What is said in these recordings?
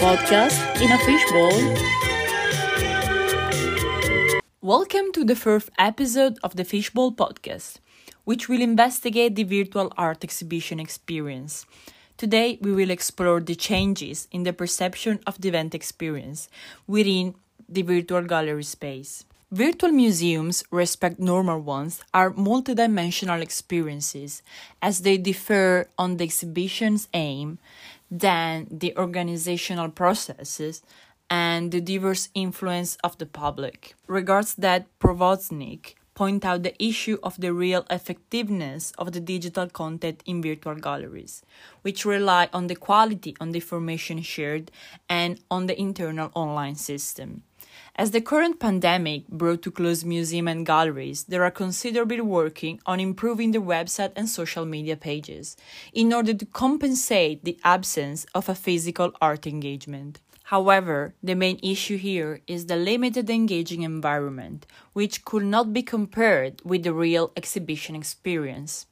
podcast in a fishbowl. Welcome to the first episode of the Fishbowl podcast, which will investigate the virtual art exhibition experience. Today, we will explore the changes in the perception of the event experience within the virtual gallery space. Virtual museums, respect normal ones, are multidimensional experiences as they differ on the exhibition's aim than the organizational processes and the diverse influence of the public. Regards that Provoznik point out the issue of the real effectiveness of the digital content in virtual galleries, which rely on the quality on the information shared and on the internal online system. As the current pandemic brought to close museums and galleries, there are considerable working on improving the website and social media pages in order to compensate the absence of a physical art engagement. However, the main issue here is the limited engaging environment, which could not be compared with the real exhibition experience.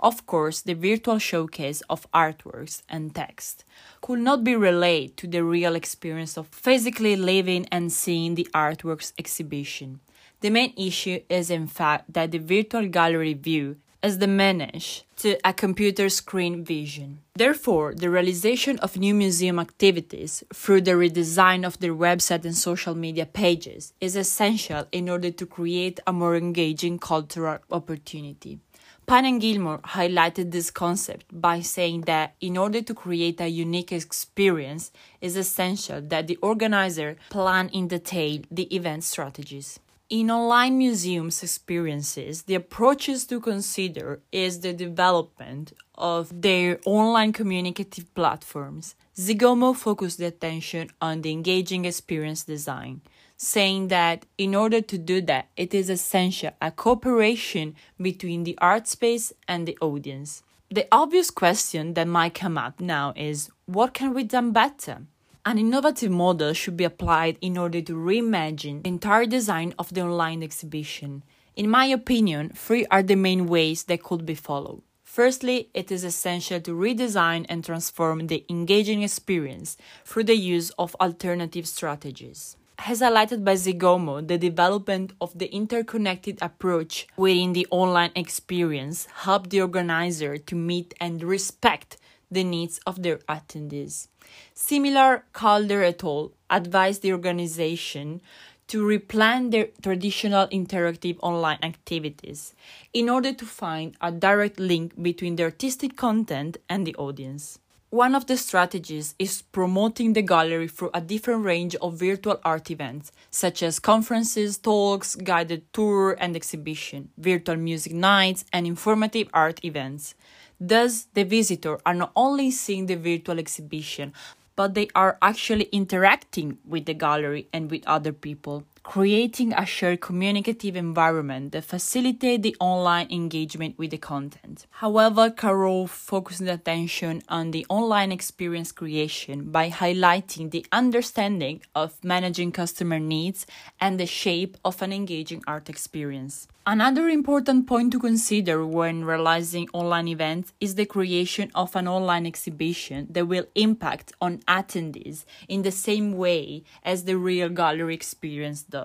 Of course, the virtual showcase of artworks and text could not be relayed to the real experience of physically living and seeing the artworks exhibition. The main issue is, in fact, that the virtual gallery view is diminished to a computer screen vision. Therefore, the realization of new museum activities through the redesign of their website and social media pages is essential in order to create a more engaging cultural opportunity. Pine and Gilmore highlighted this concept by saying that in order to create a unique experience, it is essential that the organizer plan in detail the event strategies. In online museums experiences, the approaches to consider is the development of their online communicative platforms. Zigomo focused the attention on the engaging experience design saying that in order to do that, it is essential a cooperation between the art space and the audience. The obvious question that might come up now is what can we do better? An innovative model should be applied in order to reimagine the entire design of the online exhibition. In my opinion, three are the main ways that could be followed. Firstly, it is essential to redesign and transform the engaging experience through the use of alternative strategies has highlighted by Zigomo, the development of the interconnected approach within the online experience helped the organizer to meet and respect the needs of their attendees. Similar, Calder et al. advised the organization to replan their traditional interactive online activities in order to find a direct link between the artistic content and the audience. One of the strategies is promoting the gallery through a different range of virtual art events, such as conferences, talks, guided tour and exhibition, virtual music nights, and informative art events. Thus, the visitor are not only seeing the virtual exhibition, but they are actually interacting with the gallery and with other people creating a shared communicative environment that facilitates the online engagement with the content. However, Carol focused attention on the online experience creation by highlighting the understanding of managing customer needs and the shape of an engaging art experience. Another important point to consider when realizing online events is the creation of an online exhibition that will impact on attendees in the same way as the real gallery experience does.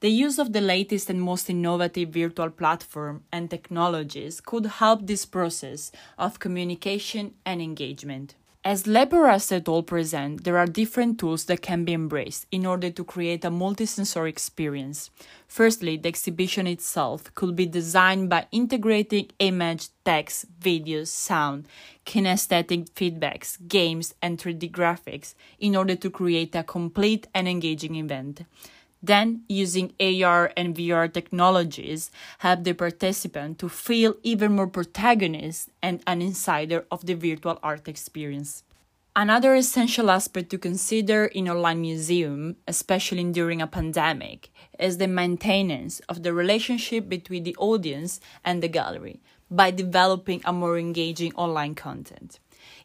The use of the latest and most innovative virtual platform and technologies could help this process of communication and engagement. As Leberas et al. present, there are different tools that can be embraced in order to create a multisensory experience. Firstly, the exhibition itself could be designed by integrating image, text, videos, sound, kinesthetic feedbacks, games, and 3D graphics in order to create a complete and engaging event. Then, using AR and VR technologies, help the participant to feel even more protagonist and an insider of the virtual art experience. Another essential aspect to consider in online museum, especially during a pandemic, is the maintenance of the relationship between the audience and the gallery by developing a more engaging online content.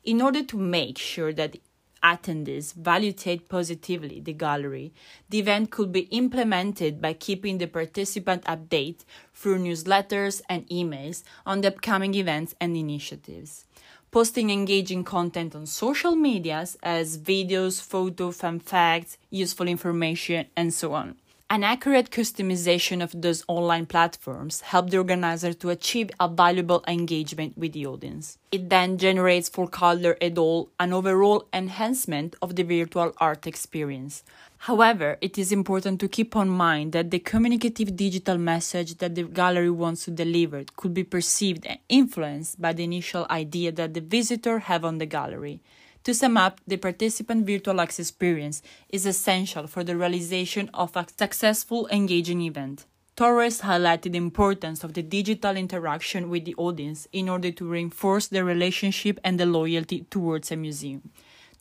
In order to make sure that attendees validate positively the gallery, the event could be implemented by keeping the participant update through newsletters and emails on the upcoming events and initiatives. posting engaging content on social medias as videos, photos, fun facts, useful information, and so on. An accurate customization of those online platforms help the organizer to achieve a valuable engagement with the audience. It then generates for Calder et al. an overall enhancement of the virtual art experience. However, it is important to keep on mind that the communicative digital message that the gallery wants to deliver could be perceived and influenced by the initial idea that the visitor have on the gallery. To sum up, the participant virtual access experience is essential for the realization of a successful engaging event. Torres highlighted the importance of the digital interaction with the audience in order to reinforce the relationship and the loyalty towards a museum.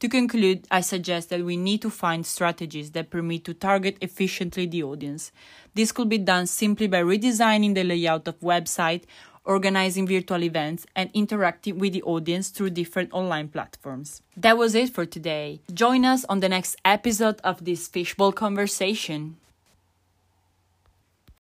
To conclude, I suggest that we need to find strategies that permit to target efficiently the audience. This could be done simply by redesigning the layout of website organizing virtual events, and interacting with the audience through different online platforms. That was it for today. Join us on the next episode of this fishbowl conversation.